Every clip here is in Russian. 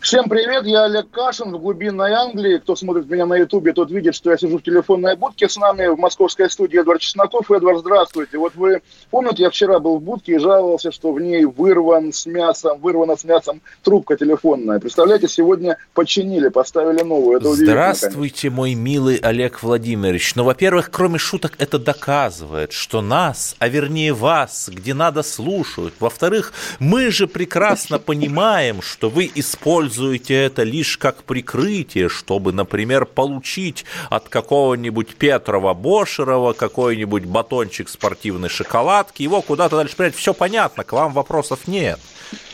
Всем привет, я Олег Кашин в глубинной Англии. Кто смотрит меня на ютубе, тот видит, что я сижу в телефонной будке. С нами в московской студии Эдвард Чесноков. Эдвард, здравствуйте. Вот вы помните, я вчера был в будке и жаловался, что в ней вырван с мясом, вырвана с мясом трубка телефонная. Представляете, сегодня починили, поставили новую. Это Здравствуйте, мой милый Олег Владимирович. Ну, во-первых, кроме шуток, это доказывает, что нас, а вернее вас, где надо, слушают. Во-вторых, мы же прекрасно понимаем, что вы используете это лишь как прикрытие, чтобы, например, получить от какого-нибудь Петрова Бошерова какой-нибудь батончик спортивной шоколадки, его куда-то дальше принять. Все понятно, к вам вопросов нет.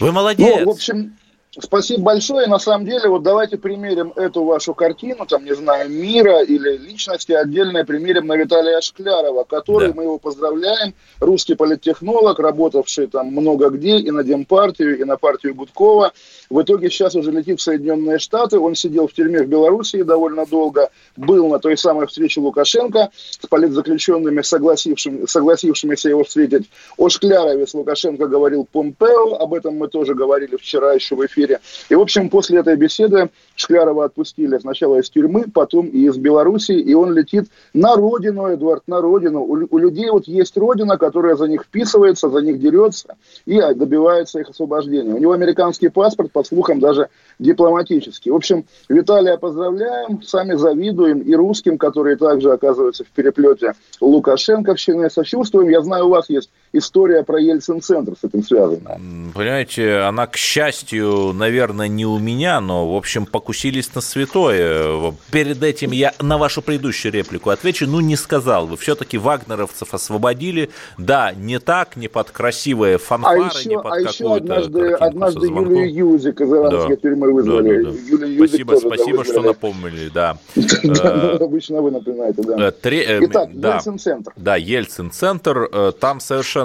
Вы молодец. Ну, в общем, Спасибо большое. На самом деле, вот давайте примерим эту вашу картину, там, не знаю, мира или личности отдельно примерим на Виталия Шклярова, который, да. мы его поздравляем, русский политтехнолог, работавший там много где, и на Демпартию, и на партию Гудкова. В итоге сейчас уже летит в Соединенные Штаты. Он сидел в тюрьме в Белоруссии довольно долго, был на той самой встрече Лукашенко с политзаключенными, согласившими, согласившимися его встретить. О Шклярове с Лукашенко говорил Помпео, об этом мы тоже говорили вчера еще в эфире. И, в общем, после этой беседы Шклярова отпустили сначала из тюрьмы, потом и из Белоруссии, и он летит на родину, Эдуард, на родину. У, у людей вот есть родина, которая за них вписывается, за них дерется и добивается их освобождения. У него американский паспорт, по слухам, даже дипломатический. В общем, Виталия поздравляем, сами завидуем и русским, которые также оказываются в переплете Лукашенковщины, сочувствуем. Я знаю, у вас есть история про Ельцин-центр с этим связана. Понимаете, она, к счастью, наверное, не у меня, но, в общем, покусились на святое. Перед этим я на вашу предыдущую реплику отвечу, ну, не сказал вы. Все-таки вагнеровцев освободили. Да, не так, не под красивые фанфары, а еще, не под а еще однажды, однажды Юлию Юзик из иранской да. тюрьмы вызвали. Да, да, да. Юлию спасибо, спасибо, что напомнили, да. Э, обычно вы напоминаете, да. Э, э, Итак, Ельцин-центр. Да, Ельцин-центр. Там совершенно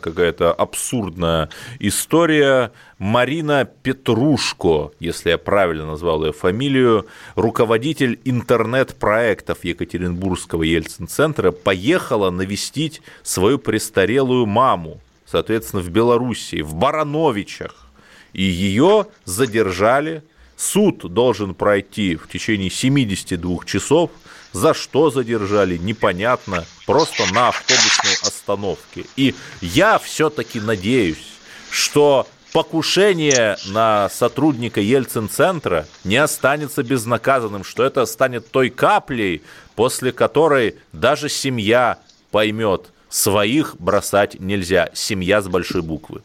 какая-то абсурдная история. Марина Петрушко, если я правильно назвал ее фамилию, руководитель интернет-проектов Екатеринбургского Ельцин-центра, поехала навестить свою престарелую маму, соответственно, в Белоруссии, в Барановичах. И ее задержали. Суд должен пройти в течение 72 часов. За что задержали, непонятно. Просто на автобусной остановке. И я все-таки надеюсь, что покушение на сотрудника Ельцин-центра не останется безнаказанным, что это станет той каплей, после которой даже семья поймет, своих бросать нельзя. Семья с большой буквы.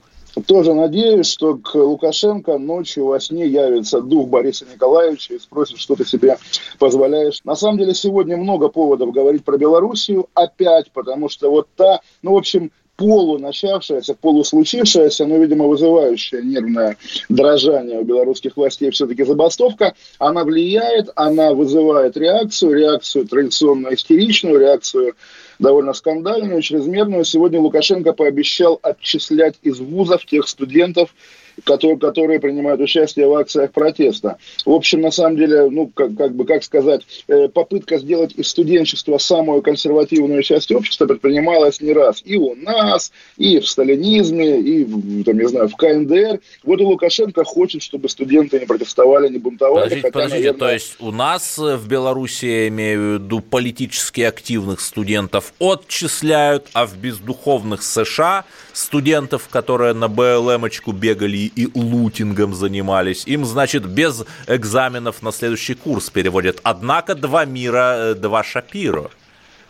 Тоже надеюсь, что к Лукашенко ночью во сне явится дух Бориса Николаевича и спросит, что ты себе позволяешь. На самом деле сегодня много поводов говорить про Белоруссию опять, потому что вот та, ну, в общем, полуначавшаяся, полуслучившаяся, но, видимо, вызывающая нервное дрожание у белорусских властей все-таки забастовка, она влияет, она вызывает реакцию, реакцию традиционно истеричную, реакцию довольно скандальную, чрезмерную. Сегодня Лукашенко пообещал отчислять из вузов тех студентов, которые, которые принимают участие в акциях протеста. В общем, на самом деле, ну, как, как бы, как сказать, э, попытка сделать из студенчества самую консервативную часть общества предпринималась не раз. И у нас, и в сталинизме, и, в, там, не знаю, в КНДР. Вот и Лукашенко хочет, чтобы студенты не протестовали, не бунтовали. Подождите, хотя, подождите, наверное... то есть у нас в Беларуси, я имею в виду, политически активных студентов отчисляют, а в бездуховных США студентов, которые на БЛМочку бегали и лутингом занимались. Им, значит, без экзаменов на следующий курс переводят. Однако два мира, э, два Шапиро.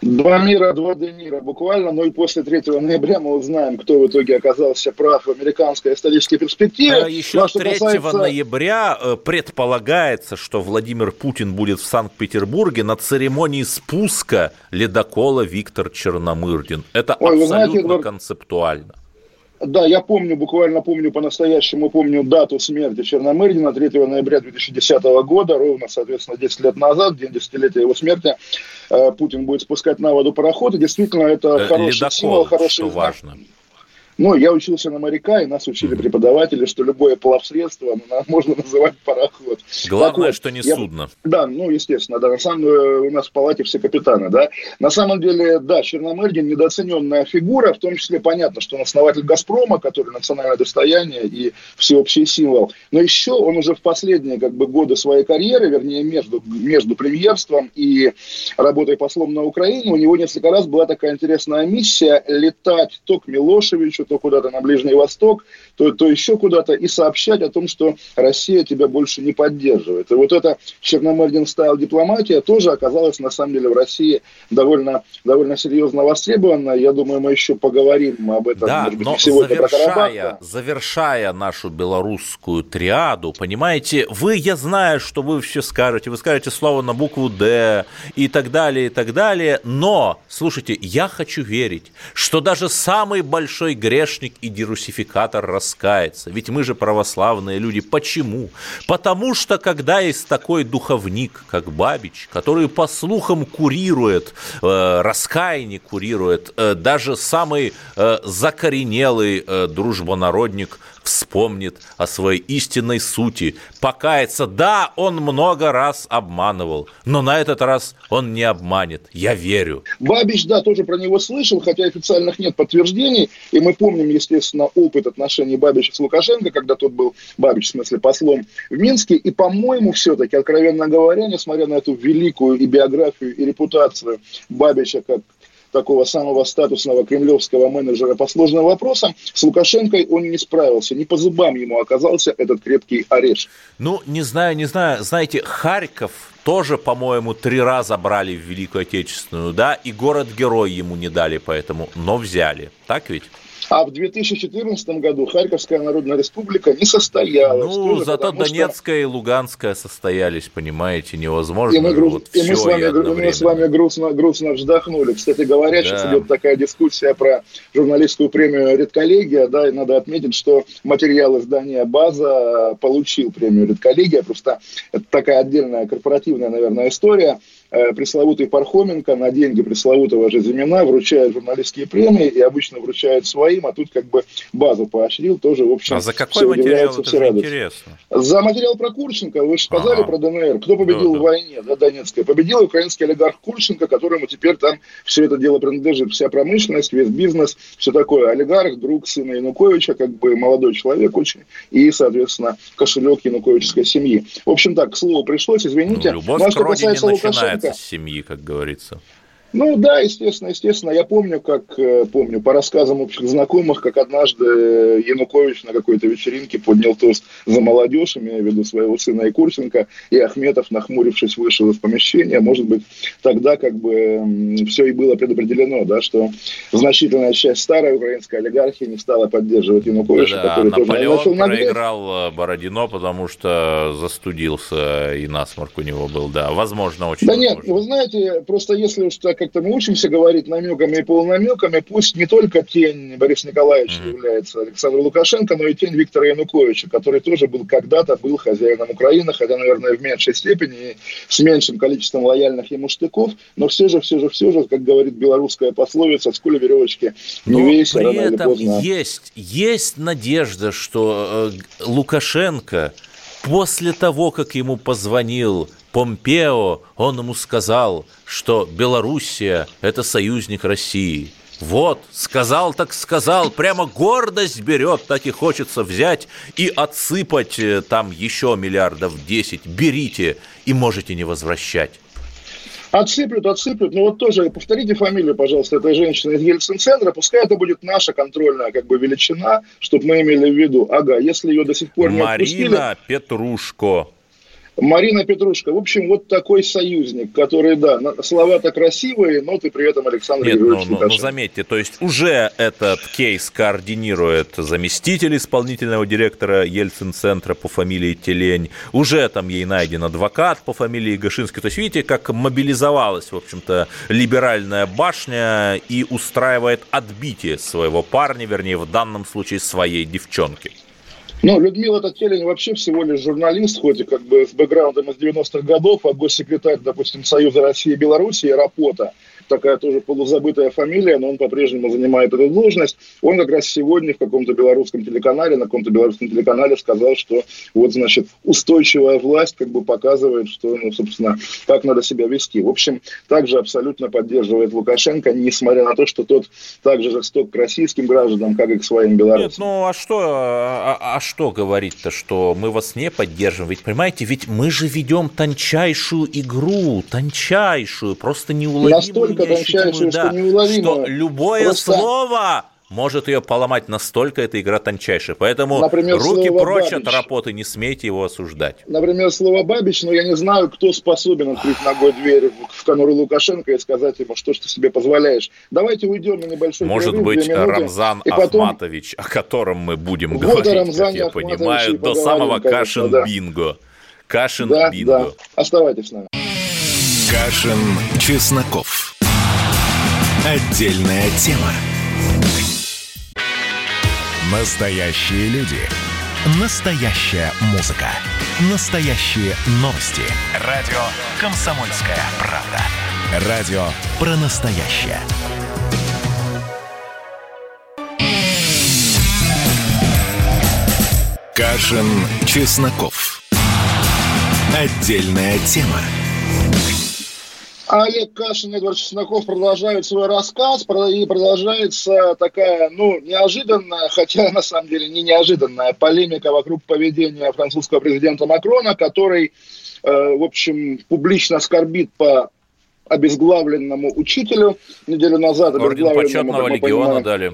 Два мира, два Денира буквально, но и после 3 ноября мы узнаем, кто в итоге оказался прав в американской исторической перспективе. А еще но, 3 касается... ноября э, предполагается, что Владимир Путин будет в Санкт-Петербурге на церемонии спуска ледокола Виктор Черномырдин. Это Ой, абсолютно знаете, концептуально. Да, я помню, буквально помню по-настоящему, помню дату смерти Черномырдина, 3 ноября 2010 года, ровно, соответственно, 10 лет назад, день десятилетия его смерти, э, Путин будет спускать на воду пароход, и действительно это э, хороший Ледокол, символ, хороший что знак. важно. Ну, я учился на моряка, и нас учили преподаватели, что любое плавсредство можно называть пароход. Главное, вот, что не я, судно. Да, ну, естественно, да. На самом деле у нас в палате все капитаны, да. На самом деле, да, Черномырдин недооцененная фигура, в том числе понятно, что он основатель «Газпрома», который национальное достояние и всеобщий символ. Но еще он уже в последние как бы, годы своей карьеры, вернее, между, между премьерством и работой послом на Украине, у него несколько раз была такая интересная миссия летать то к Милошевичу, то куда-то на Ближний Восток, то, то еще куда-то, и сообщать о том, что Россия тебя больше не поддерживает. И вот эта Черномырдин стайл дипломатия тоже оказалась, на самом деле, в России довольно, довольно серьезно востребована. Я думаю, мы еще поговорим об этом да, быть, но сегодня завершая, завершая нашу белорусскую триаду, понимаете, вы, я знаю, что вы все скажете, вы скажете слово на букву «Д» и так далее, и так далее, но, слушайте, я хочу верить, что даже самый большой грех грешник и дерусификатор раскается. Ведь мы же православные люди. Почему? Потому что когда есть такой духовник, как Бабич, который по слухам курирует, э, раскаяние курирует, э, даже самый э, закоренелый э, дружбонародник – вспомнит о своей истинной сути, покается. Да, он много раз обманывал, но на этот раз он не обманет. Я верю. Бабич, да, тоже про него слышал, хотя официальных нет подтверждений. И мы помним, естественно, опыт отношений Бабича с Лукашенко, когда тот был, Бабич, в смысле, послом в Минске. И, по-моему, все-таки, откровенно говоря, несмотря на эту великую и биографию, и репутацию Бабича как такого самого статусного кремлевского менеджера по сложным вопросам, с Лукашенкой он не справился. Не по зубам ему оказался этот крепкий орешек. Ну, не знаю, не знаю. Знаете, Харьков тоже, по-моему, три раза брали в Великую Отечественную, да, и город-герой ему не дали поэтому, но взяли. Так ведь? А в 2014 году Харьковская Народная Республика не состоялась. Ну, тоже, зато Донецкая что... и Луганская состоялись, понимаете, невозможно. И мы, груз... вот и мы, с, вами, мы с вами грустно, грустно вздохнули. Кстати говоря, да. сейчас идет такая дискуссия про журналистскую премию «Редколлегия», да, и надо отметить, что материал издания «База» получил премию «Редколлегия», просто это такая отдельная корпоративная, наверное, история. Э, пресловутый Пархоменко на деньги пресловутого же Зимина вручает журналистские премии и обычно вручает своим, а тут как бы базу поощрил, тоже, в общем, А за какой материал это все интересно? За материал про Курченко, вы же сказали ага. про ДНР. Кто победил да, в войне, да, Донецкая? Победил украинский олигарх Курченко, которому теперь там все это дело принадлежит, вся промышленность, весь бизнес, все такое. Олигарх, друг сына Януковича, как бы молодой человек очень, и, соответственно, кошелек януковической семьи. В общем так, к слову пришлось, извините. Ну, любовь ну, а что касается Лукашенко, с семьи, как говорится. Ну да, естественно, естественно. Я помню, как, э, помню, по рассказам общих знакомых, как однажды Янукович на какой-то вечеринке поднял тост за молодежь, имея в виду своего сына Икурченко, и Ахметов, нахмурившись, вышел из помещения. Может быть, тогда как бы все и было предопределено, да, что значительная часть старой украинской олигархии не стала поддерживать Януковича, да, который Наполеон тоже начал проиграл э, Бородино, потому что застудился и насморк у него был, да, возможно, очень Да возможно. нет, вы знаете, просто если уж так как-то мы учимся говорить намеками и полунамеками, пусть не только тень Бориса Николаевича mm-hmm. является Александр Лукашенко, но и тень Виктора Януковича, который тоже был когда-то был хозяином Украины, хотя, наверное, в меньшей степени и с меньшим количеством лояльных ему штыков, но все же, все же, все же, как говорит белорусская пословица, с веревочки не но весь, при этом есть, есть надежда, что э, Лукашенко после того, как ему позвонил Помпео, он ему сказал, что Белоруссия – это союзник России. Вот, сказал так сказал, прямо гордость берет, так и хочется взять и отсыпать э, там еще миллиардов 10. Берите и можете не возвращать. Отсыплют, отсыплют. Ну вот тоже повторите фамилию, пожалуйста, этой женщины из Ельцин-центра. Пускай это будет наша контрольная как бы величина, чтобы мы имели в виду. Ага, если ее до сих пор не Марина отпустили... Петрушко. Марина Петрушка. В общем, вот такой союзник, который, да, слова-то красивые, но ты при этом Александр Нет, Григорьевич ну, ну, ну, заметьте, то есть уже этот кейс координирует заместитель исполнительного директора Ельцин-центра по фамилии Телень, уже там ей найден адвокат по фамилии Гашинский. То есть видите, как мобилизовалась, в общем-то, либеральная башня и устраивает отбитие своего парня, вернее, в данном случае своей девчонки. Ну, Людмила Тателин вообще всего лишь журналист, хоть и как бы с бэкграундом из 90-х годов, а госсекретарь, допустим, Союза России и Беларуси, Рапота – такая тоже полузабытая фамилия, но он по-прежнему занимает эту должность. Он как раз сегодня в каком-то белорусском телеканале, на каком-то белорусском телеканале сказал, что вот, значит, устойчивая власть как бы показывает, что, ну, собственно, как надо себя вести. В общем, также абсолютно поддерживает Лукашенко, несмотря на то, что тот также жесток к российским гражданам, как и к своим белорусам. Нет, ну а что, а, а, а что говорить-то, что мы вас не поддерживаем? Ведь, понимаете, ведь мы же ведем тончайшую игру, тончайшую, просто неуловимую настолько тончайшую, да, что любое Просто... слово может ее поломать настолько эта игра тончайшая. Поэтому Например, руки прочь Бабич. от работы, не смейте его осуждать. Например, слово «бабич», но я не знаю, кто способен открыть ногой дверь в конуру Лукашенко и сказать ему, что ж ты себе позволяешь. Давайте уйдем на небольшой Может перерыв, быть, минуты, Рамзан потом... Ахматович, о котором мы будем вот говорить, как я понимаю, до самого Кашин-бинго. Кашин-бинго. Да, да. Оставайтесь с нами. Кашин, Чесноков. Отдельная тема. Настоящие люди. Настоящая музыка. Настоящие новости. Радио «Комсомольская правда». Радио про настоящее. Кашин, Чесноков. Отдельная тема. Олег Кашин и Эдвард Чесноков продолжают свой рассказ, и продолжается такая, ну, неожиданная, хотя на самом деле не неожиданная, полемика вокруг поведения французского президента Макрона, который, э, в общем, публично скорбит по обезглавленному учителю неделю назад. Орден почетного легиона понимаю, дали.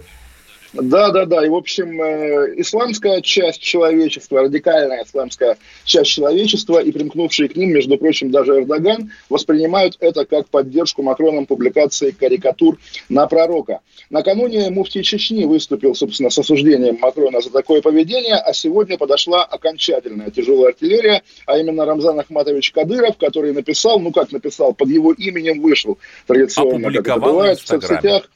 Да, да, да. И, в общем, э, исламская часть человечества, радикальная исламская часть человечества и примкнувшие к ним, между прочим, даже Эрдоган, воспринимают это как поддержку Макроном публикации карикатур на пророка. Накануне муфтий Чечни выступил, собственно, с осуждением Макрона за такое поведение, а сегодня подошла окончательная тяжелая артиллерия, а именно Рамзан Ахматович Кадыров, который написал, ну как написал, под его именем вышел традиционно, как это бывает в соцсетях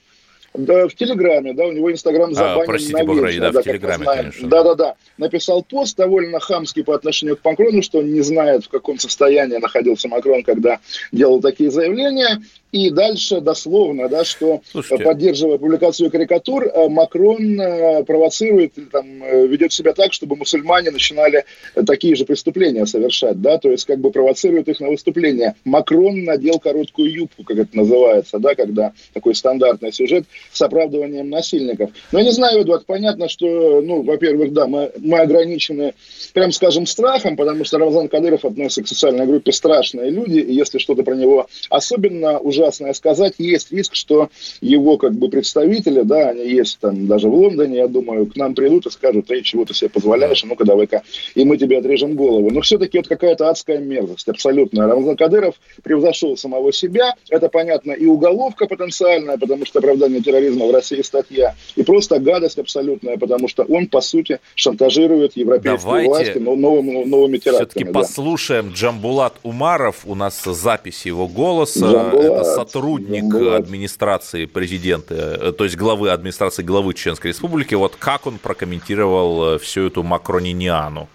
да, в Телеграме, да, у него Инстаграм а, забанен а, простите, навечно, Бога, да, да, в Телеграме, конечно. Да-да-да. Написал пост довольно хамский по отношению к Макрону, что он не знает, в каком состоянии находился Макрон, когда делал такие заявления. И дальше дословно, да, что Слушайте. поддерживая публикацию карикатур, э, Макрон э, провоцирует, там, э, ведет себя так, чтобы мусульмане начинали такие же преступления совершать, да, то есть как бы провоцирует их на выступление. Макрон надел короткую юбку, как это называется, да, когда такой стандартный сюжет с оправдыванием насильников. Но я не знаю, Эдуард, понятно, что, ну, во-первых, да, мы, мы ограничены, прям скажем, страхом, потому что Рамзан Кадыров относится к социальной группе «страшные люди», и если что-то про него особенно уже ужасное сказать. Есть риск, что его как бы представители, да, они есть там даже в Лондоне, я думаю, к нам придут и скажут, эй, чего ты себе позволяешь, ну-ка давай-ка, и мы тебе отрежем голову. Но все-таки это какая-то адская мерзость, абсолютно. Рамзан Кадыров превзошел самого себя, это понятно и уголовка потенциальная, потому что оправдание терроризма в России статья, и просто гадость абсолютная, потому что он, по сути, шантажирует европейские Давайте власти новыми, новыми терактами. Все-таки да. послушаем Джамбулат Умаров, у нас запись его голоса, Джамбулат сотрудник администрации президента, э, то есть главы администрации главы Чеченской Республики, вот как он прокомментировал э, всю эту макрониниану?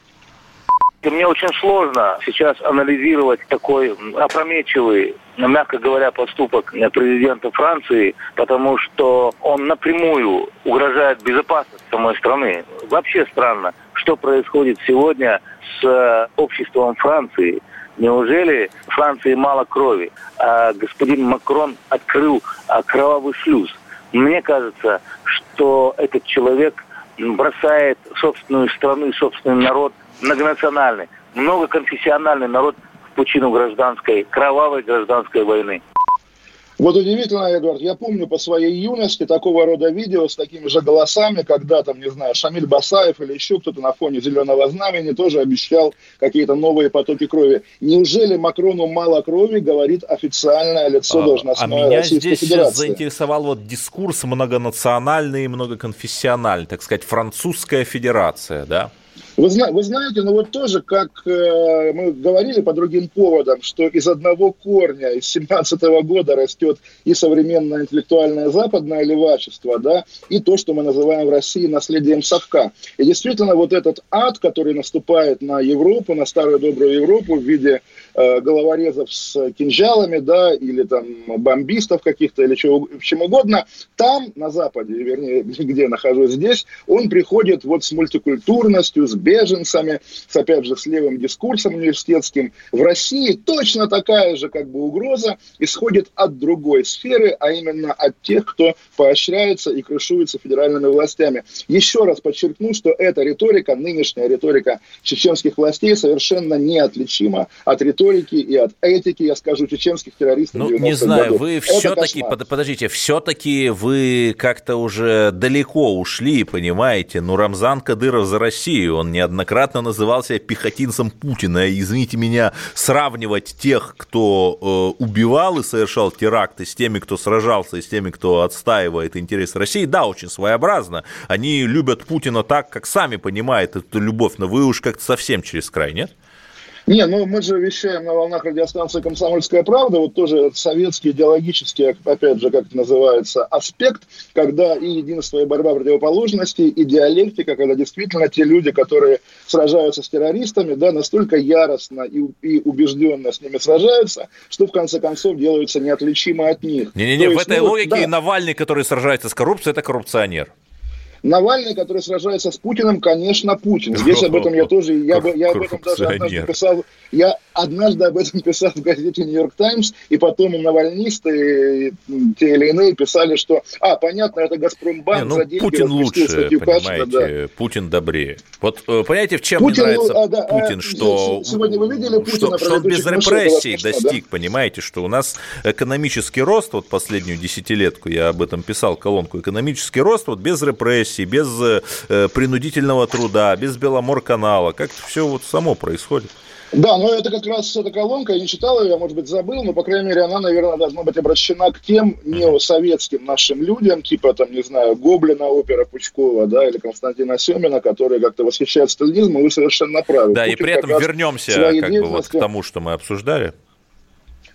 Мне очень сложно сейчас анализировать такой опрометчивый, мягко говоря, поступок президента Франции, потому что он напрямую угрожает безопасности самой страны. Вообще странно, что происходит сегодня с э, обществом Франции. Неужели Франции мало крови? А господин Макрон открыл а, кровавый шлюз. Мне кажется, что этот человек бросает собственную страну и собственный народ, многонациональный, многоконфессиональный народ в пучину гражданской, кровавой гражданской войны. Вот удивительно, Эдвард, я помню по своей юности такого рода видео с такими же голосами, когда там, не знаю, Шамиль Басаев или еще кто-то на фоне зеленого знамени тоже обещал какие-то новые потоки крови. Неужели Макрону мало крови, говорит официальное лицо а, должностное А меня здесь Федерации? заинтересовал вот дискурс многонациональный и многоконфессиональный, так сказать, французская федерация, да? Вы, вы знаете, ну вот тоже, как э, мы говорили по другим поводам, что из одного корня, из 17 -го года растет и современное интеллектуальное западное левачество, да, и то, что мы называем в России наследием совка. И действительно, вот этот ад, который наступает на Европу, на старую добрую Европу в виде головорезов с кинжалами, да, или там бомбистов каких-то, или чего, чем угодно, там, на Западе, вернее, где я нахожусь здесь, он приходит вот с мультикультурностью, с беженцами, с, опять же, с левым дискурсом университетским. В России точно такая же как бы угроза исходит от другой сферы, а именно от тех, кто поощряется и крышуется федеральными властями. Еще раз подчеркну, что эта риторика, нынешняя риторика чеченских властей совершенно неотличима от риторики и от этики, я скажу, чеченских террористов. Ну, не знаю, году. вы все-таки, под, подождите, все-таки вы как-то уже далеко ушли, понимаете? Ну, Рамзан Кадыров за Россию, он не неоднократно называл себя пехотинцем Путина. извините меня, сравнивать тех, кто э, убивал и совершал теракты, с теми, кто сражался, и с теми, кто отстаивает интересы России, да, очень своеобразно. Они любят Путина так, как сами понимают эту любовь, но вы уж как-то совсем через край, нет? Не, ну мы же вещаем на волнах радиостанции «Комсомольская правда», вот тоже советский идеологический, опять же, как это называется, аспект, когда и единство, и борьба противоположностей, и диалектика, когда действительно те люди, которые сражаются с террористами, да, настолько яростно и, и убежденно с ними сражаются, что в конце концов делаются неотличимы от них. Не-не-не, в этой ну, логике да. Навальный, который сражается с коррупцией, это коррупционер. Навальный, который сражается с Путиным, конечно, Путин. Здесь об этом я тоже, я, я об этом даже однажды писал, я однажды об этом писал в газете «Нью-Йорк Таймс», и потом и навальнисты, и те или иные писали, что, а, понятно, это «Газпромбанк» Не, ну, за деньги Путин лучше, понимаете, Кашина, да. Путин добрее. Вот э, понимаете, в чем Путин, мне нравится а, да, Путин, а, что... Сегодня вы видели Путина? Что, что он без репрессий достиг, да? понимаете, что у нас экономический рост, вот последнюю десятилетку, я об этом писал, колонку, экономический рост вот без репрессий, без э, принудительного труда, без Беломор-канала, как-то все вот само происходит. Да, но это как раз эта колонка, я не читал ее, я, может быть, забыл, но, по крайней мере, она, наверное, должна быть обращена к тем неосоветским нашим людям, типа, там, не знаю, Гоблина, опера Пучкова, да, или Константина Семина, которые как-то восхищают сталинизмом, вы совершенно правы. Да, Путин и при этом вернемся как бы вот к тому, что мы обсуждали.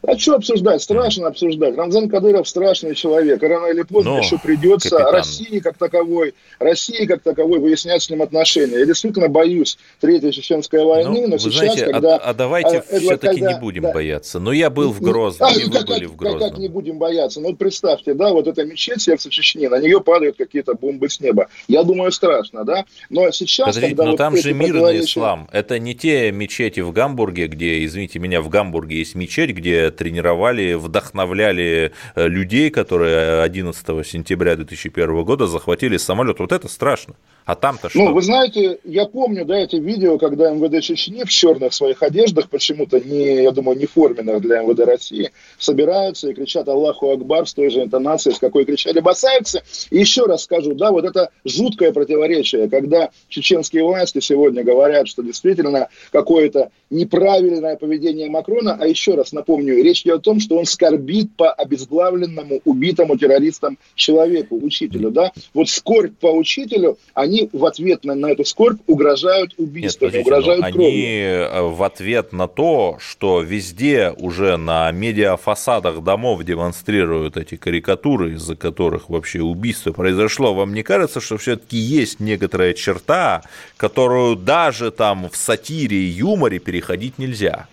А что обсуждать? Страшно обсуждать. Рамзан Кадыров страшный человек. Рано или поздно Но, еще придется капитан. России как таковой, России как таковой выяснять с ним отношения. Я действительно боюсь Третьей Чеченской войны, ну, но сейчас, знаете, а когда... А, а давайте а, все-таки когда, не будем да, бояться. Но я был в Грозном, а, и вы как, были в Грозном. Как, как не будем бояться? Ну, представьте, да, вот эта мечеть сердца Чечни, на нее падают какие-то бомбы с неба. Я думаю, страшно, да? Но сейчас, Подождите, когда но вот там же мирный ислам. Это не те мечети в Гамбурге, где, извините меня, в Гамбурге есть мечеть, где тренировали вдохновляли э, людей, которые 11 сентября 2001 года захватили самолет. Вот это страшно. А там-то что? Ну, вы знаете, я помню, да, эти видео, когда МВД Чечни в черных своих одеждах, почему-то не, я думаю, не форменных для МВД России, собираются и кричат Аллаху Акбар с той же интонацией, с какой кричали басайцы. И еще раз скажу, да, вот это жуткое противоречие, когда чеченские власти сегодня говорят, что действительно какое-то неправильное поведение Макрона, а еще раз напомню, речь идет о том, что он скорбит по обезглавленному, убитому террористам человеку, учителю, да. Вот скорбь по учителю, они в ответ на, на эту скорбь угрожают убийством, Нет, угрожают кровью. Они э, в ответ на то, что везде уже на медиафасадах домов демонстрируют эти карикатуры, из-за которых вообще убийство произошло, вам не кажется, что все-таки есть некоторая черта, которую даже там в сатире и юморе переходить нельзя?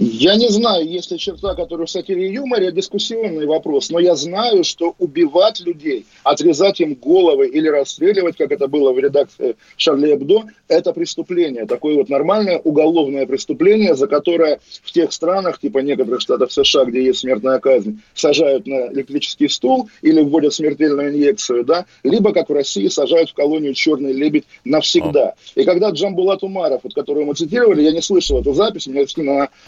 Я не знаю, есть ли черта, которая в сатире и юморе, дискуссионный вопрос, но я знаю, что убивать людей, отрезать им головы или расстреливать, как это было в редакции Шарли Эбдо, это преступление, такое вот нормальное уголовное преступление, за которое в тех странах, типа некоторых штатов США, где есть смертная казнь, сажают на электрический стул или вводят смертельную инъекцию, да, либо, как в России, сажают в колонию «Черный лебедь» навсегда. И когда Джамбулат Умаров, вот, которого мы цитировали, я не слышал эту запись, мне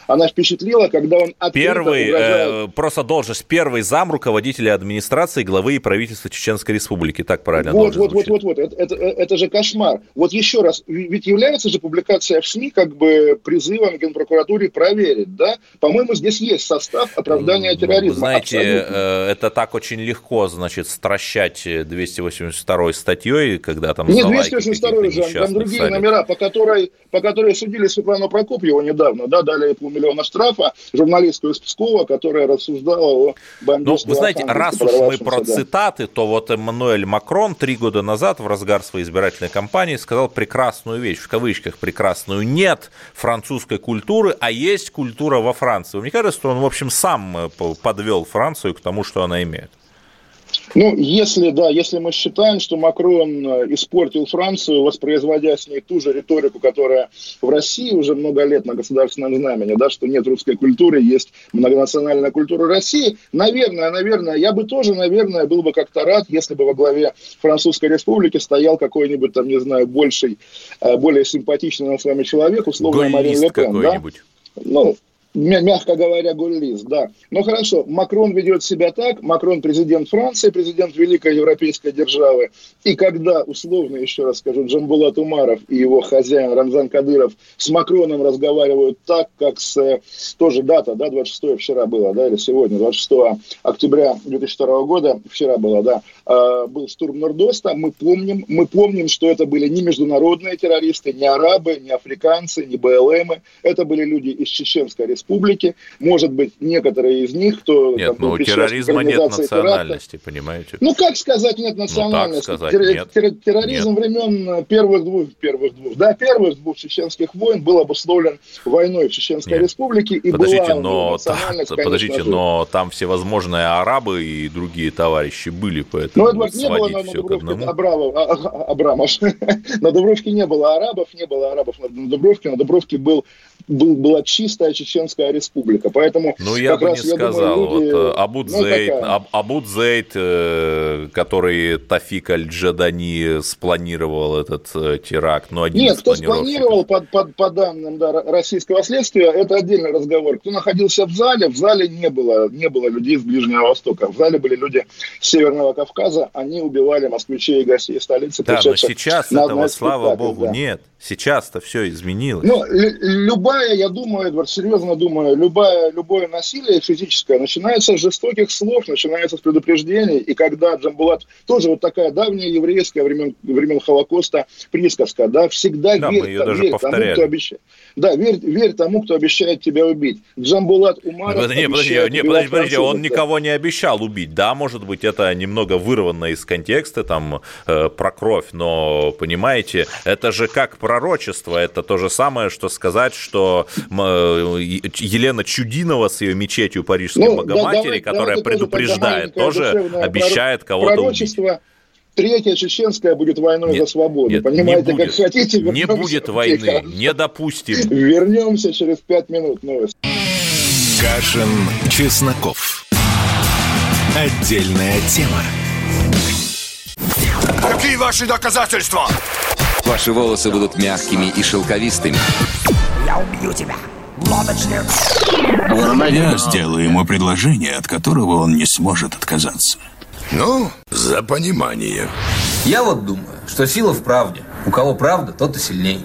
она она впечатлила, когда он Первый, угрожает... э, просто должность, первый зам руководителя администрации главы и правительства Чеченской Республики, так правильно Вот, вот, вот, вот, вот, это, это, это же кошмар. Вот еще раз, ведь является же публикация в СМИ как бы призывом Генпрокуратуре проверить, да? По-моему, здесь есть состав оправдания терроризма. Знаете, Абсолютно. Э, это так очень легко, значит, стращать 282 статьей, когда там Нет, 282 уже, там другие номера, по которой, по которой судили Светлану Прокопьеву недавно, да, дали полмиллиона штрафа, журналистку из Пскова, которая рассуждала о бомбежке. Ну, вы знаете, раз уж мы про да. цитаты, то вот Эммануэль Макрон три года назад в разгар своей избирательной кампании сказал прекрасную вещь, в кавычках прекрасную, нет французской культуры, а есть культура во Франции. Мне кажется, что он, в общем, сам э, подвел Францию к тому, что она имеет. Ну, если, да, если мы считаем, что Макрон э, испортил Францию, воспроизводя с ней ту же риторику, которая в России уже много лет на государственном знамени, да, что нет русской культуры, есть многонациональная культура России, наверное, наверное, я бы тоже, наверное, был бы как-то рад, если бы во главе Французской Республики стоял какой-нибудь, там, не знаю, больший, э, более симпатичный нам с вами человек, условно Марин Ле Пен, да? Ну, мягко говоря, гуллист, да. Ну хорошо, Макрон ведет себя так, Макрон президент Франции, президент великой европейской державы, и когда, условно, еще раз скажу, Джамбулат Умаров и его хозяин Рамзан Кадыров с Макроном разговаривают так, как с, тоже дата, да, 26 вчера было, да, или сегодня, 26 октября 2002 года, вчера было, да, э, был штурм Нордоста, мы помним, мы помним, что это были не международные террористы, не арабы, не африканцы, не БЛМы, это были люди из Чеченской республики, республики. Может быть, некоторые из них, кто... Нет, там, ну, у терроризма нет национальности, теракта. понимаете? Ну, как сказать нет национальности? Ну, сказать, Терр- нет. Терр- терроризм нет. времен первых двух, первых двух, да, первых двух чеченских войн был обусловлен войной в Чеченской нет. республике. И подождите, была но, та, подождите, же. но там всевозможные арабы и другие товарищи были, поэтому Ну, Эдвард, не было на, на Дубровке Абрамов, а, а, Абрамов. на Дубровке не было арабов, не было арабов на Дубровке. На Дубровке был, был, была чистая чеченская Исламская республика. Поэтому ну, я бы не сказал. Думаю, люди... вот, Абудзейт, ну, Аб, Абудзейт э, который Тафик Аль-Джадани спланировал этот э, теракт. Ну, один Нет, кто спланировал, по, по, по данным да, российского следствия, это отдельный разговор. Кто находился в зале, в зале не было, не было людей с Ближнего Востока. В зале были люди с Северного Кавказа. Они убивали москвичей и гостей столицы. Да, но сейчас этого, слава богу, да. нет. Сейчас-то все изменилось. Ну, любая, я думаю, Эдвард, серьезно думаю, любое, любое насилие физическое начинается с жестоких слов, начинается с предупреждений. И когда Джамбулат, тоже вот такая давняя еврейская времен, времен Холокоста присказка, да, всегда да, верь, там, верь тому, кто обещает. Да, верь, верь тому, кто обещает тебя убить. Джамбулат Умаров не, подожди, не, подожди, подожди, он да. никого не обещал убить. Да, может быть, это немного вырвано из контекста, там, э, про кровь, но, понимаете, это же как пророчество, это то же самое, что сказать, что э, Елена Чудинова с ее мечетью Парижской ну, Богоматери, да, которая давайте предупреждает, тоже, тоже обещает кого-то убить. Третья чеченская будет войной нет, за свободу. Нет, Понимаете, как хотите. Не будет войны, не допустим. Вернемся через пять минут. Новость. Кашин, Чесноков. Отдельная тема. Какие ваши доказательства? Ваши волосы будут мягкими и шелковистыми. Я убью тебя. Я сделаю ему предложение, от которого он не сможет отказаться. Ну, за понимание. Я вот думаю, что сила в правде. У кого правда, тот и сильней.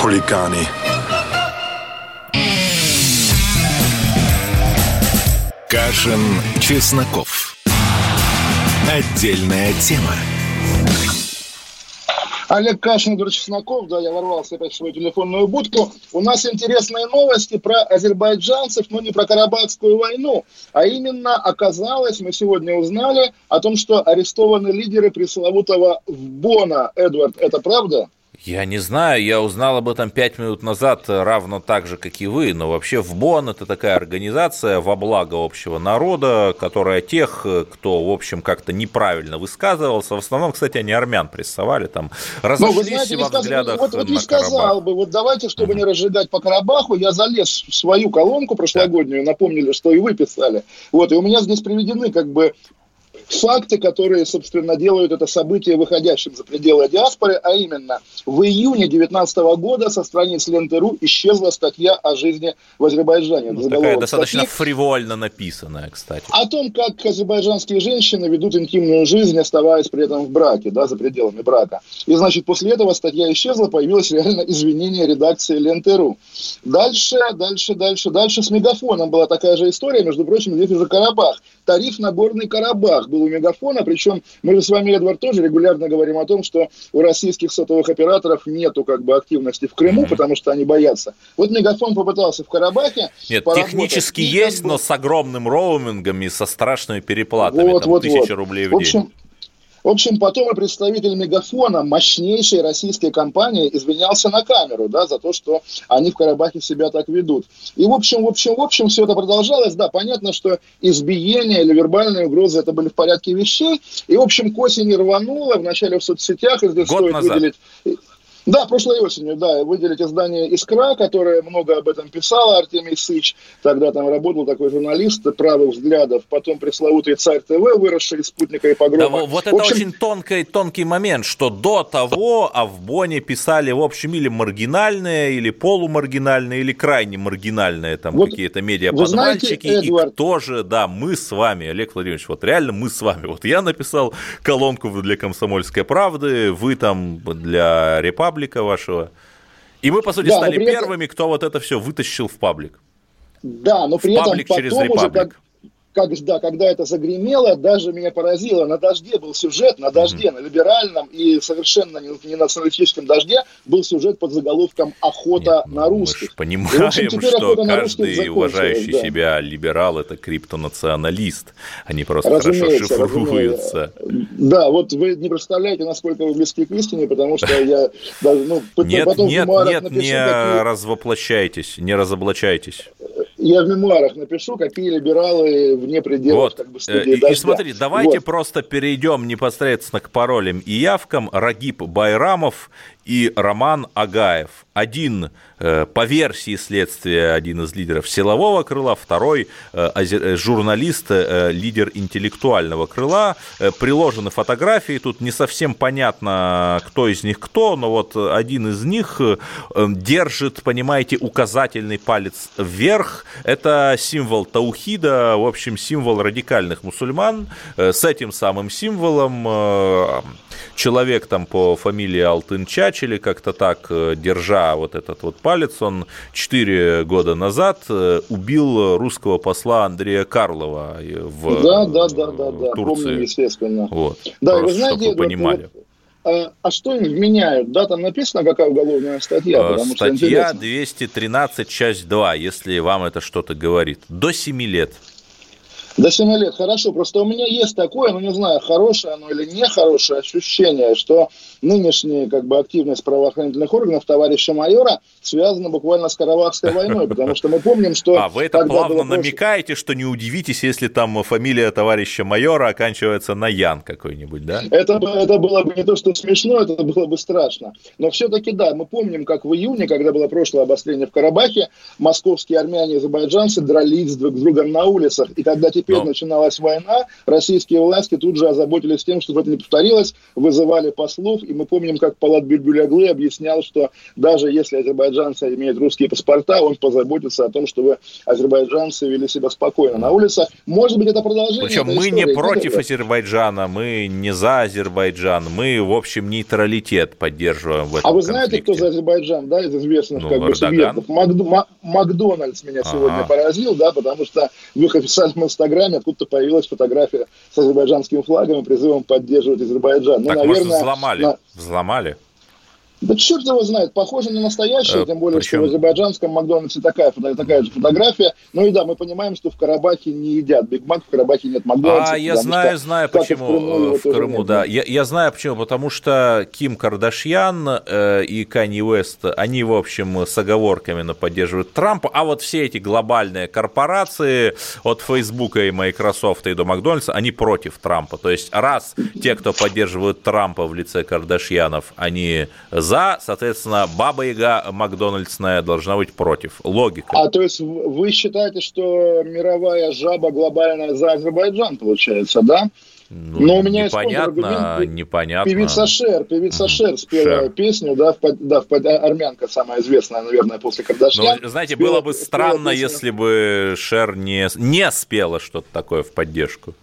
Хулиганы. Кашин, Чесноков. Отдельная тема. Олег Кашин, Игорь Чесноков, да, я ворвался опять в свою телефонную будку. У нас интересные новости про азербайджанцев, но не про Карабахскую войну. А именно, оказалось, мы сегодня узнали о том, что арестованы лидеры пресловутого ВБОНа. Эдвард, это правда? Я не знаю, я узнал об этом пять минут назад, равно так же, как и вы, но вообще в БОН это такая организация во благо общего народа, которая тех, кто, в общем, как-то неправильно высказывался, в основном, кстати, они армян прессовали, там разошлись ну, знаете, во взглядах Вот, вот не сказал бы, вот давайте, чтобы не разжигать по Карабаху, я залез в свою колонку прошлогоднюю, напомнили, что и вы писали, вот, и у меня здесь приведены как бы факты, которые, собственно, делают это событие выходящим за пределы диаспоры, а именно в июне 2019 года со страниц Ленты.ру исчезла статья о жизни в Азербайджане. Ну, такая достаточно статьи, фривольно написанная, кстати. О том, как азербайджанские женщины ведут интимную жизнь, оставаясь при этом в браке, да, за пределами брака. И, значит, после этого статья исчезла, появилось реально извинение редакции Ленты.ру. Дальше, дальше, дальше, дальше с Мегафоном была такая же история, между прочим, здесь уже Карабах. Тариф на горный Карабах был у Мегафона, причем мы же с вами, Эдвард, тоже регулярно говорим о том, что у российских сотовых операторов нету как бы активности в Крыму, mm-hmm. потому что они боятся. Вот Мегафон попытался в Карабахе. Нет, технически есть, но с огромным роумингом и со страшными переплатами, вот, там, вот, тысяча вот. рублей в, в общем, день. В общем, потом и представитель Мегафона, мощнейшей российской компании, извинялся на камеру, да, за то, что они в Карабахе себя так ведут. И, в общем, в общем, в общем, все это продолжалось. Да, понятно, что избиение или вербальные угрозы это были в порядке вещей. И, в общем, к осени рвануло, вначале в соцсетях, и здесь Год стоит назад. выделить да, прошлой осенью, да, выделить издание «Искра», которое много об этом писало, Артемий Сыч. Тогда там работал такой журналист правых взглядов. Потом пресловутый «Царь ТВ», выросший из «Спутника» и «Погрома». Да, вот это общем... очень тонкий, тонкий момент, что до того о в Боне писали, в общем, или маргинальные, или полумаргинальные, или крайне маргинальные там вот какие-то медиа-подвальчики. И кто же, да, мы с вами, Олег Владимирович, вот реально мы с вами. Вот я написал колонку для «Комсомольской правды», вы там для «Репаблики», паблика вашего. И мы, по сути, да, стали первыми, кто вот это все вытащил в паблик. Да, но при в этом паблик потом через Репаблик. уже, как, когда, когда это загремело, даже меня поразило. На «Дожде» был сюжет, на «Дожде», mm-hmm. на либеральном и совершенно не, не националистическом «Дожде» был сюжет под заголовком «Охота Нет, на русских». Мы же понимаем, общем, что каждый уважающий да. себя либерал – это криптонационалист. Они просто разумеется, хорошо шифруются. Разумеется. Да, вот вы не представляете, насколько вы близки к истине, потому что я даже, ну, нет, потом нет, нет, напишу, не какие... развоплощайтесь, не разоблачайтесь я в мемуарах напишу, какие либералы вне пределов вот. как бы, э, студии и, И смотри, давайте вот. просто перейдем непосредственно к паролям и явкам. Рагиб Байрамов и Роман Агаев. Один, э, по версии следствия, один из лидеров силового крыла, второй э, э, журналист, лидер интеллектуального крыла. Приложены фотографии, тут не совсем понятно, кто из них кто, но вот один из них держит, понимаете, указательный палец вверх. Это символ Таухида, в общем, символ радикальных мусульман. С этим самым символом человек там по фамилии Алтын Чачели, как-то так, э, держа вот этот вот палец, он 4 года назад э, убил русского посла Андрея Карлова в да, да, да, да, да. Турции. Помню, естественно. Вот. Да, Просто, вы знаете, чтобы вы понимали. Вот, а, а что им вменяют? Да, там написано, какая уголовная статья? Э, статья 213, часть 2, если вам это что-то говорит. До 7 лет. До 7 лет, хорошо. Просто у меня есть такое, ну не знаю, хорошее оно или нехорошее ощущение, что нынешняя как бы активность правоохранительных органов товарища майора связана буквально с Карабахской войной, потому что мы помним, что... А вы это плавно намекаете, что не удивитесь, если там фамилия товарища майора оканчивается на Ян какой-нибудь, да? Это, это было бы не то, что смешно, это было бы страшно. Но все-таки да, мы помним, как в июне, когда было прошлое обострение в Карабахе, московские армяне и азербайджанцы дрались друг с другом на улицах, и когда теперь Но... начиналась война, российские власти тут же озаботились тем, чтобы это не повторилось, вызывали послов, и мы помним, как Палат Бюльбюляглы объяснял, что даже если азербайджанцы имеют русские паспорта, он позаботится о том, чтобы азербайджанцы вели себя спокойно на улицах. Может быть, это продолжение. Причем мы истории. не против Азербайджана, мы не за Азербайджан, мы, в общем, нейтралитет поддерживаем в этом А вы знаете, конфликте. кто за Азербайджан, да, из известных ну, как бы субъектов? Макд... Макдональдс меня ага. сегодня поразил, да, потому что в их официальном инстаграме откуда-то появилась фотография с азербайджанским флагом и призывом поддерживать Азербайджан. Ну, так, наверное, может, взломали? На... Взломали? Да черт его знает, похоже на настоящее, э, тем более, Причем... что в азербайджанском Макдональдсе такая, такая же фотография. Ну и да, мы понимаем, что в Карабахе не едят Биг Мак, в Карабахе нет Макдональдса. А я знаю, что, знаю, почему в Крыму, в Крыму нет, да. Я, я знаю, почему, потому что Ким Кардашьян э, и Канни Уэст, они, в общем, с оговорками поддерживают Трампа, а вот все эти глобальные корпорации от Фейсбука и Microsoft и до Макдональдса, они против Трампа. То есть раз те, кто поддерживают Трампа в лице Кардашьянов, они за, соответственно, Баба Яга Макдональдсная должна быть против. Логика. А то есть вы считаете, что мировая жаба глобальная за Азербайджан получается, да? Ну, Но у меня непонятно, есть непонятно. Певица Шер, певица Шер спела Шер. песню, да, в, да, в, армянка самая известная, наверное, после Кардашьян. Ну, знаете, спела, было бы странно, если бы Шер не, не спела что-то такое в поддержку.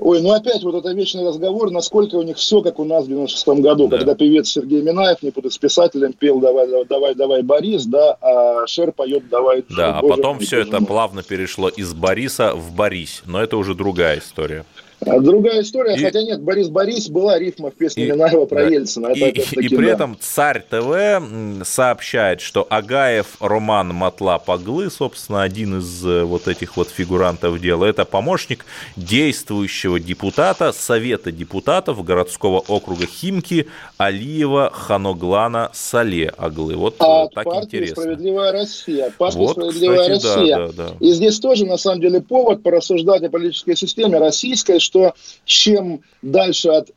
Ой, ну опять вот это вечный разговор, насколько у них все, как у нас в 96 году, да. когда певец Сергей Минаев, не буду с писателем, пел «Давай, давай, давай, Борис», да, а Шер поет «Давай». Да, а потом все это плавно перешло из Бориса в Борис, но это уже другая история. А другая история, и... хотя нет, Борис Борис была рифма в песне и... Минаева про да. Ельцина. Это, и, и при да. этом Царь ТВ сообщает, что Агаев Роман Матла-Паглы, собственно, один из э, вот этих вот фигурантов дела, это помощник действующего депутата Совета депутатов городского округа Химки Алиева Ханоглана Сале Аглы. Вот а так партии интересно. «Справедливая Россия». Партия вот, «Справедливая кстати, Россия». Да, да, да. И здесь тоже, на самом деле, повод порассуждать о политической системе российской, что что чем дальше от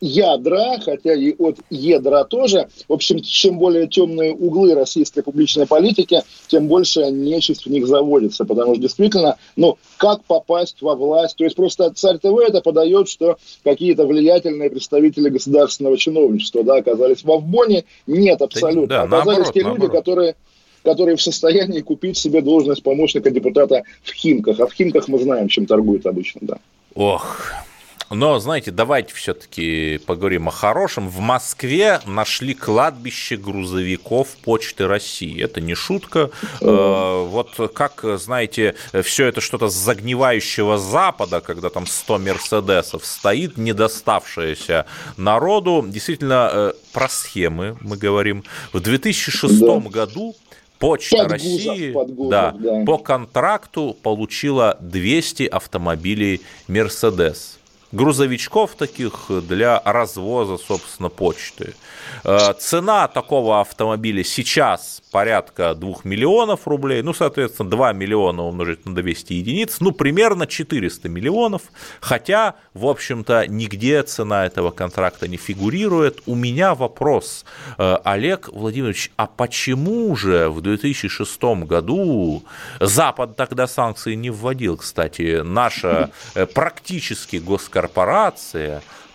ядра, хотя и от ядра тоже. В общем, чем более темные углы российской публичной политики, тем больше нечисть в них заводится. Потому что действительно, ну, как попасть во власть? То есть просто Царь ТВ это подает, что какие-то влиятельные представители государственного чиновничества да, оказались в Авбоне. Нет, абсолютно. Да, оказались наоборот, те люди, наоборот. которые которые в состоянии купить себе должность помощника депутата в Химках. А в Химках мы знаем, чем торгуют обычно, да. Ох, но, знаете, давайте все-таки поговорим о хорошем. В Москве нашли кладбище грузовиков Почты России. Это не шутка. Э, вот как, знаете, все это что-то с загнивающего Запада, когда там 100 Мерседесов стоит, не доставшееся народу. Действительно, э, про схемы мы говорим. В 2006 да. году Почта под России под гузов, да, да. по контракту получила 200 автомобилей Мерседес грузовичков таких для развоза, собственно, почты. Э, цена такого автомобиля сейчас порядка 2 миллионов рублей, ну, соответственно, 2 миллиона умножить на 200 единиц, ну, примерно 400 миллионов, хотя, в общем-то, нигде цена этого контракта не фигурирует. У меня вопрос, э, Олег Владимирович, а почему же в 2006 году Запад тогда санкции не вводил, кстати, наша э, практически госкорпорация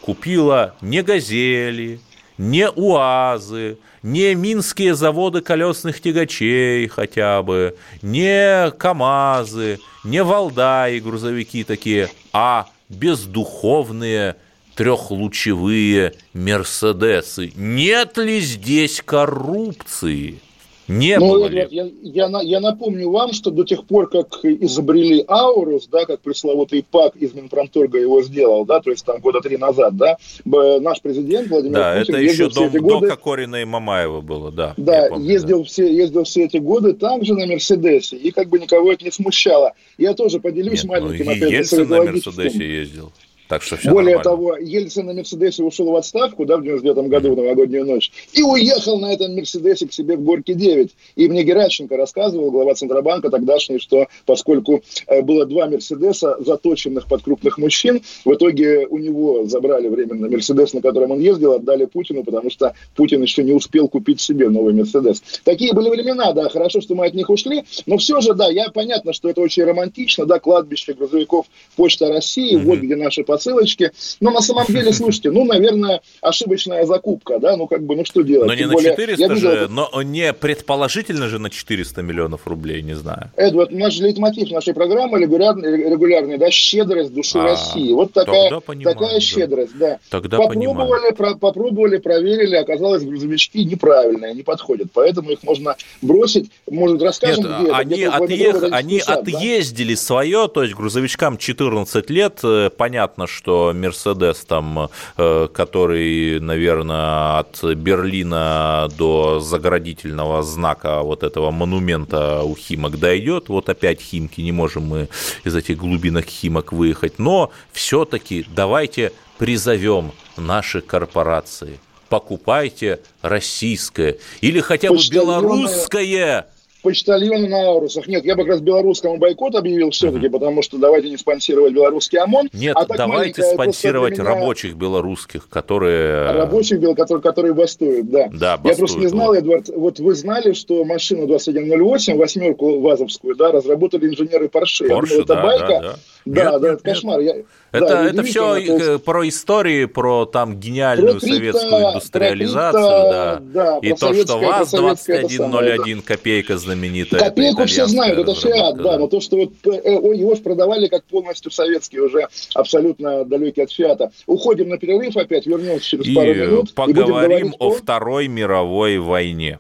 купила не «Газели», не УАЗы, не минские заводы колесных тягачей хотя бы, не КАМАЗы, не Валдаи грузовики такие, а бездуховные трехлучевые Мерседесы. Нет ли здесь коррупции? Не ну, было ли? Я, я, я напомню вам, что до тех пор, как изобрели Аурус, да, как пресловутый ПАК из Минпромторга его сделал, да, то есть там года три назад, да, наш президент Владимир да, Путин это еще до, эти годы, до Кокорина и Мамаева было, да. Да, помню, ездил, да. Все, ездил все эти годы также на Мерседесе, и как бы никого это не смущало. Я тоже поделюсь Нет, ну, маленьким, ну, опять Ельцин на Мерседесе ездил. Так что все Более нормально. того, Ельцин на Мерседесе ушел в отставку, да, в 99 году, в новогоднюю ночь, и уехал на этом Мерседесе к себе в Горке 9. И мне Геращенко рассказывал, глава Центробанка тогдашний, что поскольку э, было два Мерседеса, заточенных под крупных мужчин, в итоге у него забрали временно Мерседес, на котором он ездил, отдали Путину, потому что Путин еще не успел купить себе новый Мерседес. Такие были времена, да, хорошо, что мы от них ушли, но все же, да, я понятно, что это очень романтично, да, кладбище грузовиков Почта России, mm-hmm. вот где наши посылочки. Но на самом деле, слушайте, ну, наверное, ошибочная закупка, да, ну, как бы, ну, что делать? Но не Тем на 400 видел, же, но не предположительно же на 400 миллионов рублей, не знаю. Эдвард, наш лейтмотив нашей программы регулярный, регулярный да, щедрость души а, России. Вот такая, понимаю, такая щедрость, да. Тогда попробовали, про, попробовали, проверили, оказалось, грузовички неправильные, не подходят, поэтому их можно бросить, может, расскажем, Нет, где они, это, отъех, они отъездили да? свое, то есть грузовичкам 14 лет, э, понятно, понятно, что Мерседес там, э, который, наверное, от Берлина до заградительного знака вот этого монумента у Химок дойдет. Вот опять Химки, не можем мы из этих глубинок Химок выехать. Но все-таки давайте призовем наши корпорации. Покупайте российское или хотя бы белорусское почтальоны на Аурусах. Нет, я бы как раз белорусскому бойкот объявил все-таки, угу. потому что давайте не спонсировать белорусский ОМОН. Нет, а давайте спонсировать меня... рабочих белорусских, которые... Рабочих, которые, которые бастуют, да. Да, бастуют. Я просто не знал, Эдвард, вот вы знали, что машину 2108, восьмерку ВАЗовскую, да, разработали инженеры Porsche. Porsche, думал, это да, байка. Да, да. Да, нет, да, нет, это кошмар. Я... Это, да, это все есть... про истории, про там гениальную про советскую индустриализацию, про да. да. И то, что ВАЗ-2101 копейка знаменитая. Копейку все знают, это фиат, да, но то, что вот э, его же продавали как полностью советский, уже абсолютно далекий от фиата. Уходим на перерыв опять, вернемся через и пару минут. поговорим и о Второй мировой войне.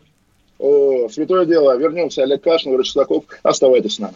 О, святое дело. Вернемся. Олег Кашин, Рычаков. Оставайтесь с нами.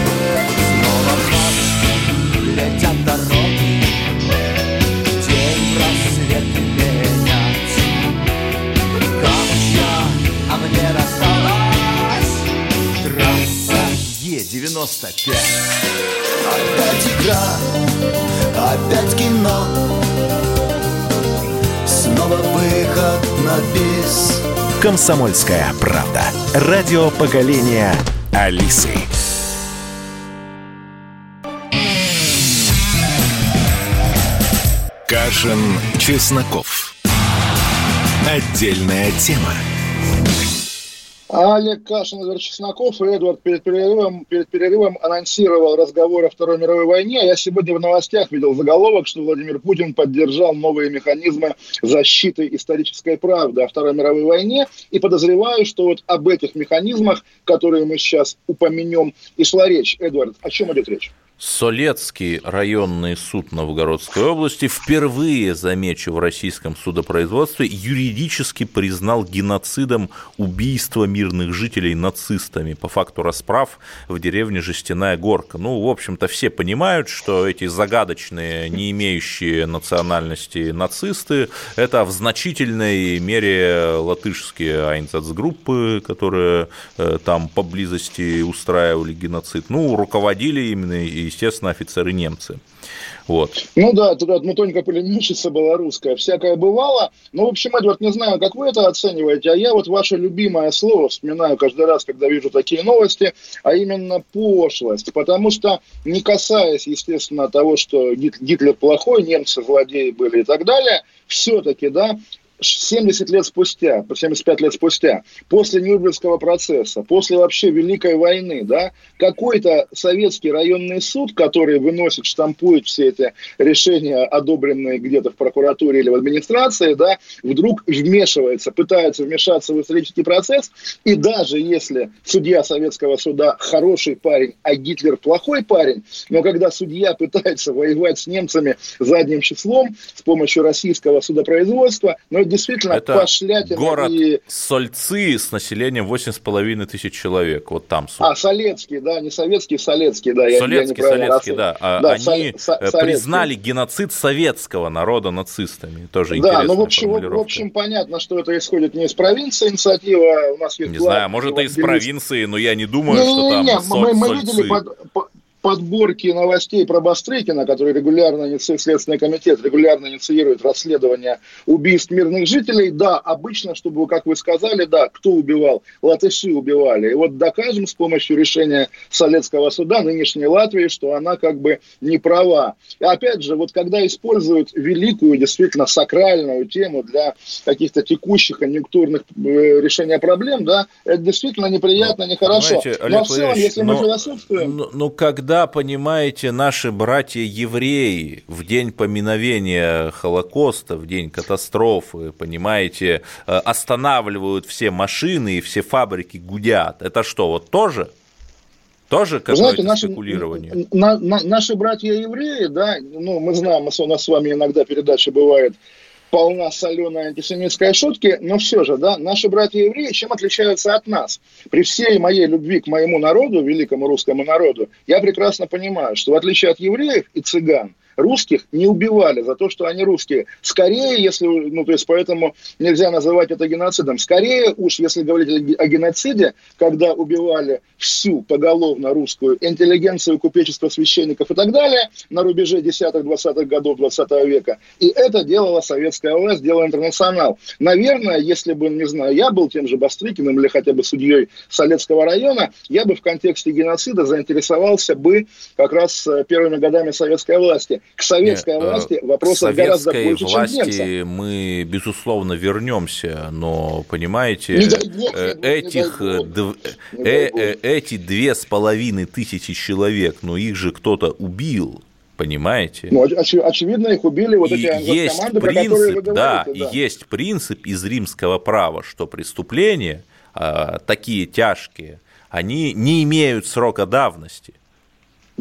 Е-95 Опять игра, опять кино Снова выход на бис Комсомольская правда. Радио поколения Алисы. Кашин, Чесноков. Отдельная тема. Олег Кашин, Эдвард Чесноков и Эдвард перед перерывом, перед перерывом анонсировал разговор о Второй мировой войне. Я сегодня в новостях видел заголовок, что Владимир Путин поддержал новые механизмы защиты исторической правды о Второй мировой войне. И подозреваю, что вот об этих механизмах, которые мы сейчас упомянем, и шла речь. Эдвард, о чем идет речь? Солецкий районный суд Новгородской области впервые, замечу, в российском судопроизводстве юридически признал геноцидом убийство мирных жителей нацистами по факту расправ в деревне Жестяная Горка. Ну, в общем-то, все понимают, что эти загадочные, не имеющие национальности нацисты, это в значительной мере латышские айнцацгруппы, которые э, там поблизости устраивали геноцид. Ну, руководили именно и естественно, офицеры немцы. Вот. Ну да, тут ну, тоненько пулеметчица была русская, всякое бывало. Ну, в общем, Эдвард, не знаю, как вы это оцениваете, а я вот ваше любимое слово вспоминаю каждый раз, когда вижу такие новости, а именно пошлость. Потому что, не касаясь, естественно, того, что Гитлер плохой, немцы злодеи были и так далее, все-таки, да, 70 лет спустя, 75 лет спустя, после Нюрнбергского процесса, после вообще Великой войны, да, какой-то советский районный суд, который выносит, штампует все эти решения, одобренные где-то в прокуратуре или в администрации, да, вдруг вмешивается, пытается вмешаться в исторический процесс, и даже если судья советского суда хороший парень, а Гитлер плохой парень, но когда судья пытается воевать с немцами задним числом с помощью российского судопроизводства, это действительно это пошлятина. город и... Сольцы с населением 8,5 тысяч человек. Вот там. А, Солецкий, да, не советский, Солецкий, да. Солецкий, я, я Солецкий, да. А да. Они со- э, признали геноцид советского народа нацистами. Тоже да, ну, в общем, в общем, понятно, что это исходит не из провинции инициатива. У нас есть не знаю, может, и из провинции, но я не думаю, не, что не, там не, мы, мы видели под, подборки новостей про Бастрыкина, который регулярно, Следственный комитет регулярно инициирует расследование убийств мирных жителей, да, обычно, чтобы, как вы сказали, да, кто убивал? Латыши убивали. И вот докажем с помощью решения Солецкого суда нынешней Латвии, что она как бы не права. И опять же, вот когда используют великую, действительно сакральную тему для каких-то текущих конъюнктурных э, решения проблем, да, это действительно неприятно, нехорошо. Олег Но в целом, если мы философствуем... Ну, ну, когда когда, понимаете, наши братья-евреи в день поминовения Холокоста, в день катастрофы, понимаете, э, останавливают все машины и все фабрики гудят, это что, вот тоже? Тоже какое-то наши, спекулирование? На, на, наши братья-евреи, да, ну, мы знаем, у нас с вами иногда передача бывает полна соленой антисемитской шутки, но все же, да, наши братья-евреи чем отличаются от нас? При всей моей любви к моему народу, великому русскому народу, я прекрасно понимаю, что в отличие от евреев и цыган, русских не убивали за то, что они русские. Скорее, если, ну, то есть поэтому нельзя называть это геноцидом. Скорее уж, если говорить о геноциде, когда убивали всю поголовно русскую интеллигенцию, купечество, священников и так далее на рубеже 10-20-х годов 20 века. И это делала советская власть, делала интернационал. Наверное, если бы, не знаю, я был тем же Бастрыкиным или хотя бы судьей Солецкого района, я бы в контексте геноцида заинтересовался бы как раз э, первыми годами советской власти к советской Нет, власти вопросов гораздо больше, власти чем немцам. мы, безусловно, вернемся, но, понимаете, не дай бог, э, этих, не дай бог, дв... не дай бог. Э, эти две с половиной тысячи человек, но их же кто-то убил, понимаете? Ну, оч- очевидно, их убили вот и эти есть команды, принцип, про которые вы говорите. Да, да, и есть принцип из римского права, что преступления э, такие тяжкие, они не имеют срока давности.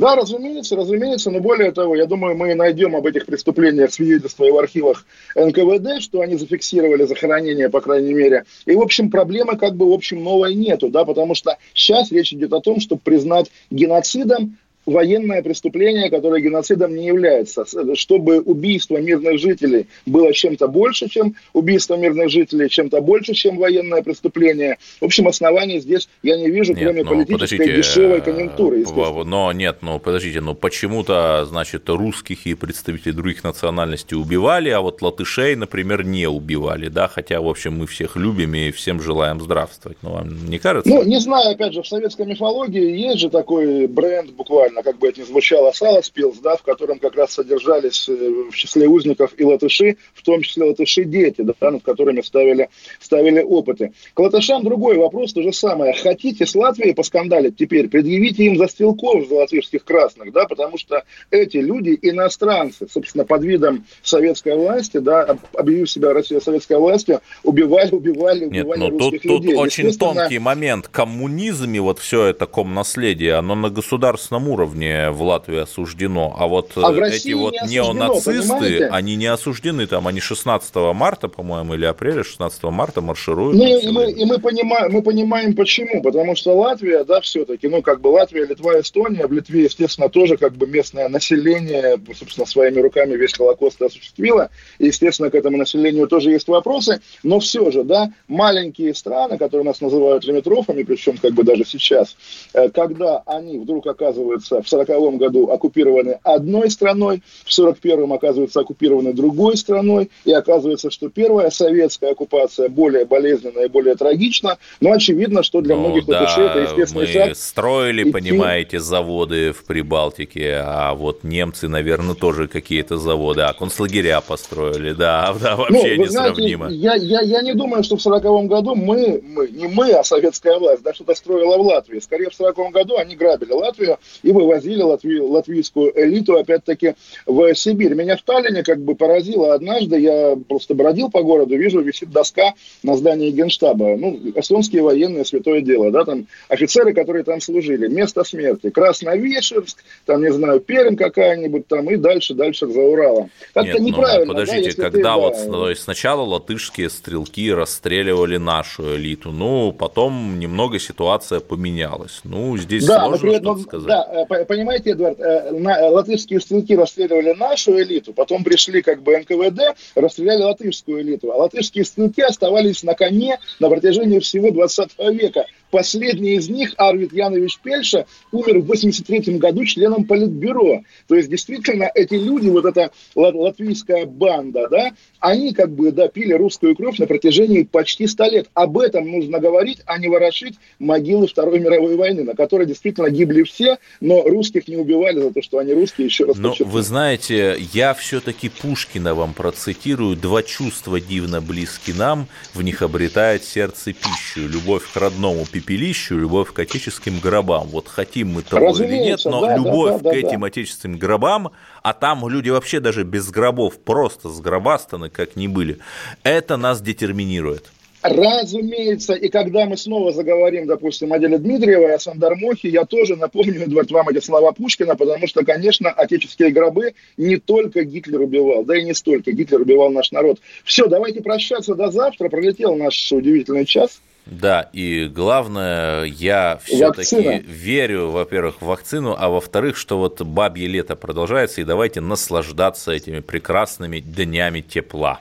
Да, разумеется, разумеется, но более того, я думаю, мы найдем об этих преступлениях свидетельства и в архивах НКВД, что они зафиксировали захоронение, по крайней мере. И, в общем, проблемы как бы, в общем, новой нету, да, потому что сейчас речь идет о том, чтобы признать геноцидом военное преступление, которое геноцидом не является. Чтобы убийство мирных жителей было чем-то больше, чем убийство мирных жителей, чем-то больше, чем военное преступление. В общем, оснований здесь я не вижу, нет, кроме ну, политической дешевой э, конъюнктуры. Но нет, ну подождите, ну почему-то, значит, русских и представителей других национальностей убивали, а вот латышей, например, не убивали, да, хотя, в общем, мы всех любим и всем желаем здравствовать. Ну, вам не кажется? Ну, не знаю, опять же, в советской мифологии есть же такой бренд буквально как бы это ни звучало, Саласпилс, да, в котором как раз содержались э, в числе узников и латыши, в том числе латыши-дети, да, над которыми ставили, ставили опыты. К латышам другой вопрос, то же самое. Хотите с Латвией поскандалить теперь, предъявите им за стрелков за латышских красных, да, потому что эти люди иностранцы, собственно, под видом советской власти, да, объявив себя Россия советской властью, убивали, убивали, убивали Нет, но русских тут, людей. Тут очень тонкий момент. Коммунизм и вот все это комнаследие, оно на государственном уровне уровне в Латвии осуждено, а вот а эти вот не неонацисты, понимаете? они не осуждены там, они 16 марта, по-моему, или апреля 16 марта маршируют. Ну, и, мы, и мы, понимаем, мы понимаем почему, потому что Латвия, да, все-таки, ну, как бы Латвия, Литва, Эстония, в Литве, естественно, тоже как бы местное население, собственно, своими руками весь Холокост осуществило, и, естественно, к этому населению тоже есть вопросы, но все же, да, маленькие страны, которые нас называют лимитрофами, причем как бы даже сейчас, э, когда они вдруг оказываются в 1940 году оккупированы одной страной, в 1941 оказываются оккупированы другой страной, и оказывается, что первая советская оккупация более болезненная и более трагична, но очевидно, что для ну, многих да, латышей это естественный мы шаг. строили, идти... понимаете, заводы в Прибалтике, а вот немцы, наверное, тоже какие-то заводы, а концлагеря построили, да, да вообще ну, несравнимо. Знаете, я, я, я не думаю, что в 1940 году мы, мы, не мы, а советская власть, да, что-то строила в Латвии. Скорее, в 1940 году они грабили Латвию и вывозили латви, латвийскую элиту, опять-таки, в Сибирь. Меня в Таллине как бы поразило однажды, я просто бродил по городу, вижу, висит доска на здании Генштаба. Ну, эстонские военные, святое дело, да, там офицеры, которые там служили. Место смерти. Красновешерск, там, не знаю, Пермь какая-нибудь там, и дальше, дальше за Уралом. Как-то Нет, ну, неправильно. Ну, подождите, да, когда ты, вот да, то есть сначала латышские стрелки расстреливали нашу элиту, ну, потом немного ситуация поменялась. Ну, здесь да, сложно что-то сказать. Да, э, понимаете, Эдвард, э, латышские стрелки расстреливали нашу элиту, потом пришли как бы НКВД, расстреляли латышскую элиту, а латышские стрелки оставались на коне на протяжении всего 20 века. Последний из них, Арвид Янович Пельша, умер в 83 году членом Политбюро. То есть, действительно, эти люди, вот эта латвийская банда, да, они как бы допили русскую кровь на протяжении почти 100 лет. Об этом нужно говорить, а не ворошить могилы Второй мировой войны, на которой действительно гибли все, но русских не убивали за то, что они русские, еще раз Но вы знаете, я все-таки Пушкина вам процитирую. «Два чувства дивно близки нам, в них обретает сердце пищу, любовь к родному, пепелищу, любовь к отеческим гробам. Вот хотим мы того или нет, но да, любовь да, да, к этим отеческим гробам, а там люди вообще даже без гробов просто сгробастаны, как не были, это нас детерминирует. Разумеется, и когда мы снова заговорим, допустим, о деле Дмитриева и о Сандармохе, я тоже напомню, Эдвард, вам эти слова Пушкина, потому что, конечно, отеческие гробы не только Гитлер убивал, да и не столько. Гитлер убивал наш народ. Все, давайте прощаться до завтра. Пролетел наш удивительный час. Да, и главное, я все-таки верю, во-первых, в вакцину, а во-вторых, что вот бабье лето продолжается, и давайте наслаждаться этими прекрасными днями тепла.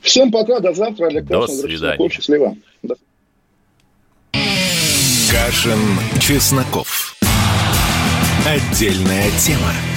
Всем пока, до завтра. Олег До Кашин, свидания. Счастливо. До... Кашин, Чесноков. Отдельная тема.